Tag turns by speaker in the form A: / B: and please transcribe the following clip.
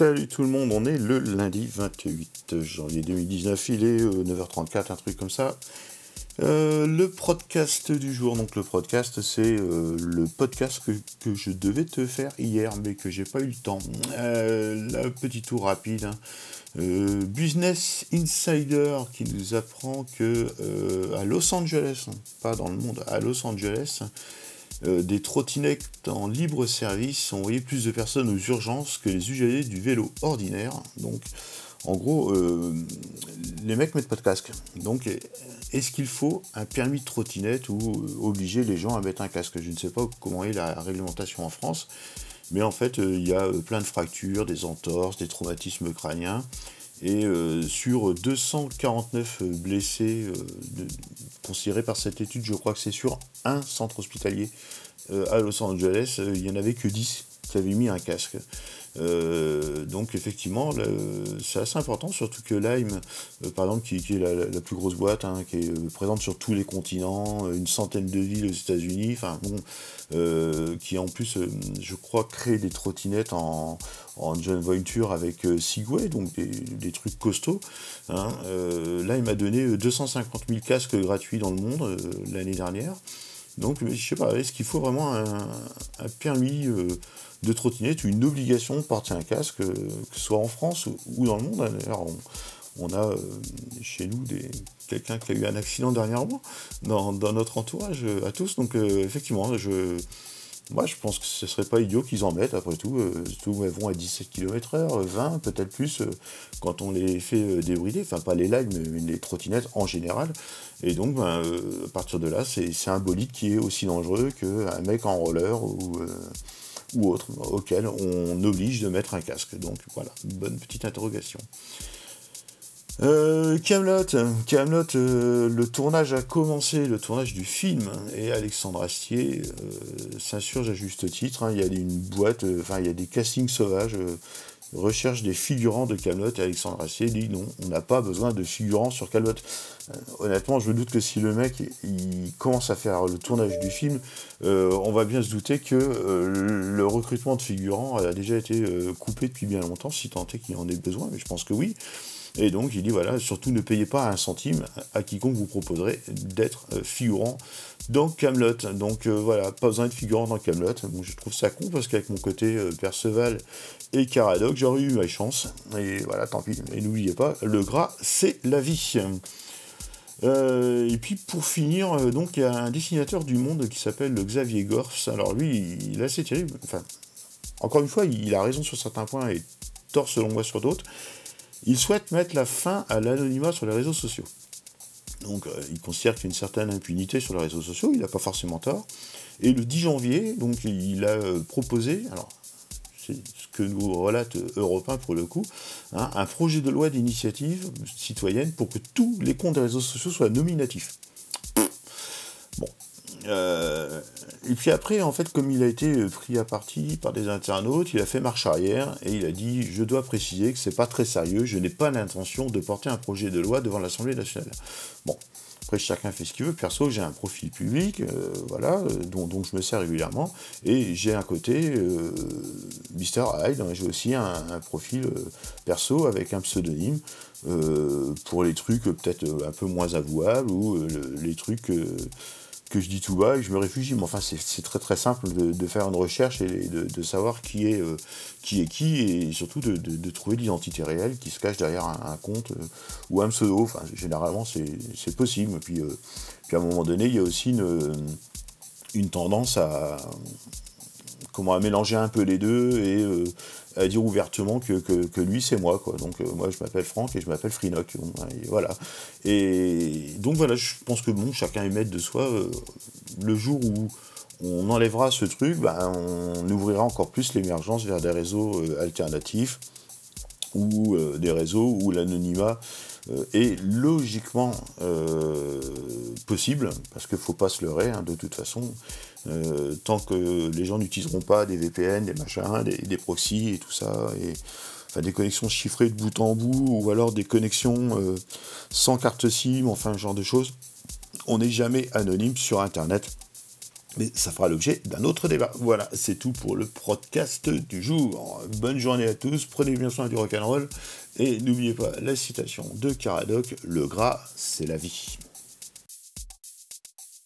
A: Salut tout le monde, on est le lundi 28 janvier 2019, il est 9h34, euh, un truc comme ça. Euh, le podcast du jour, donc le podcast c'est euh, le podcast que, je devais te faire hier mais que j'ai pas eu le temps. la petit tour rapide. Hein. Business Insider qui nous apprend que à Los Angeles, hein, pas dans le monde, à Los Angeles, euh, des trottinettes en libre service ont envoyé plus de personnes aux urgences que les usagers du vélo ordinaire. Donc, en gros, euh, les mecs mettent pas de casque. Donc, est-ce qu'il faut un permis de trottinette ou euh, obliger les gens à mettre un casque? Je ne sais pas comment est la réglementation en France, mais en fait, il y a plein de fractures, des entorses, des traumatismes crâniens. Et sur 249 blessés considérés par cette étude, je crois que c'est sur un centre hospitalier euh, à Los Angeles, euh, il n'y en avait que 10 qui avaient mis un casque. Euh, donc effectivement, c'est assez important, surtout que Lime, par exemple, qui, est la, plus grosse boîte, hein, qui est présente sur tous les continents, une centaine de villes aux États-Unis, enfin bon, qui en plus, je crois, crée des trottinettes en, en joint venture avec Segway, donc des, trucs costauds. Hein. là, il m'a donné 250 000 casques gratuits dans le monde l'année dernière. Donc, je sais pas, est-ce qu'il faut vraiment un, permis euh, de trottinette ou une obligation de porter un casque, euh, que ce soit en France ou, dans le monde D'ailleurs, on, a euh, chez nous quelqu'un qui a eu un accident dernièrement dans, dans notre entourage à tous. Donc, effectivement, je moi, je pense que ce serait pas idiot qu'ils en mettent, après tout. Euh, tout elles vont à 17 km/h, 20, peut-être plus, euh, quand on les fait euh, débrider. Enfin, pas les lives, mais, les trottinettes en général. Et donc, ben, à partir de là, c'est un bolide qui est aussi dangereux qu'un mec en roller ou, ou autre, auquel on oblige de mettre un casque. Donc, voilà, bonne petite interrogation. Euh, Camelot, Camelot, euh, le tournage a commencé, le tournage du film, et Alexandre Astier euh, s'insurge à juste titre. Hein. il y a une boîte, enfin il y a des castings sauvages, recherche des figurants de Camelot, et Alexandre Astier dit non, on n'a pas besoin de figurants sur Camelot. honnêtement, je me doute que si le mec il commence à faire le tournage du film, on va bien se douter que le recrutement de figurants a déjà été coupé depuis bien longtemps, si tant est qu'il en ait besoin, mais je pense que oui. Et donc il dit voilà, surtout ne payez pas un centime à quiconque vous proposerait d'être euh, figurant dans Camelot. Donc euh, voilà, pas besoin de figurant dans Camelot. Je trouve ça con parce qu'avec mon côté euh, Perceval et Caradoc, j'aurais eu ma chance. Et voilà, tant pis. Et n'oubliez pas, le gras, c'est la vie. et puis pour finir, donc il y a un dessinateur du monde qui s'appelle Xavier Gorfs. Alors lui, il est assez terrible. Enfin, encore une fois, il a raison sur certains points et tort selon moi sur d'autres. Il souhaite mettre la fin à l'anonymat sur les réseaux sociaux. Donc euh, il considère qu'il y a une certaine impunité sur les réseaux sociaux, il n'a pas forcément tort. Et le 10 janvier, il a euh, proposé, alors c'est ce que nous relate Europe 1 pour le coup, hein, un projet de loi d'initiative citoyenne pour que tous les comptes des réseaux sociaux soient nominatifs. Euh, et puis après, en fait, comme il a été pris à partie par des internautes, il a fait marche arrière et il a dit Je dois préciser que c'est pas très sérieux, je n'ai pas l'intention de porter un projet de loi devant l'Assemblée nationale. Bon, après, chacun fait ce qu'il veut. Perso, j'ai un profil public, euh, voilà, euh, dont, je me sers régulièrement. Et j'ai un côté Mr. Hyde. J'ai aussi un, profil perso avec un pseudonyme pour les trucs peut-être un peu moins avouables ou les trucs que je dis tout bas et je me réfugie. Mais enfin, c'est très très simple de, faire une recherche et de, savoir qui est, euh, qui est qui et surtout de, trouver l'identité réelle qui se cache derrière un, compte euh, ou un pseudo. Enfin, généralement, c'est possible. Puis, euh, puis, à un moment donné, il y a aussi une tendance à, à mélanger un peu les deux et à dire ouvertement que, lui c'est moi quoi. Donc euh, moi je m'appelle Franck et je m'appelle Frinoc. Et voilà. Et donc voilà, je pense que bon, chacun est maître de soi. Euh, le jour où on enlèvera ce truc, ben, on ouvrira encore plus l'émergence vers des réseaux euh, alternatifs ou des réseaux où l'anonymat est logiquement possible, parce qu'il ne faut pas se leurrer, hein, de toute façon. Euh, tant que les gens n'utiliseront pas des VPN, des machins, des, des proxys et tout ça, et des connexions chiffrées de bout en bout, ou alors des connexions euh, sans carte SIM, enfin ce genre de choses, on n'est jamais anonyme sur Internet. Mais ça fera l'objet d'un autre débat. Voilà, c'est tout pour le podcast du jour. Bonne journée à tous, prenez bien soin du rock'n'roll, et n'oubliez pas la citation de Caradoc, le gras, c'est la vie.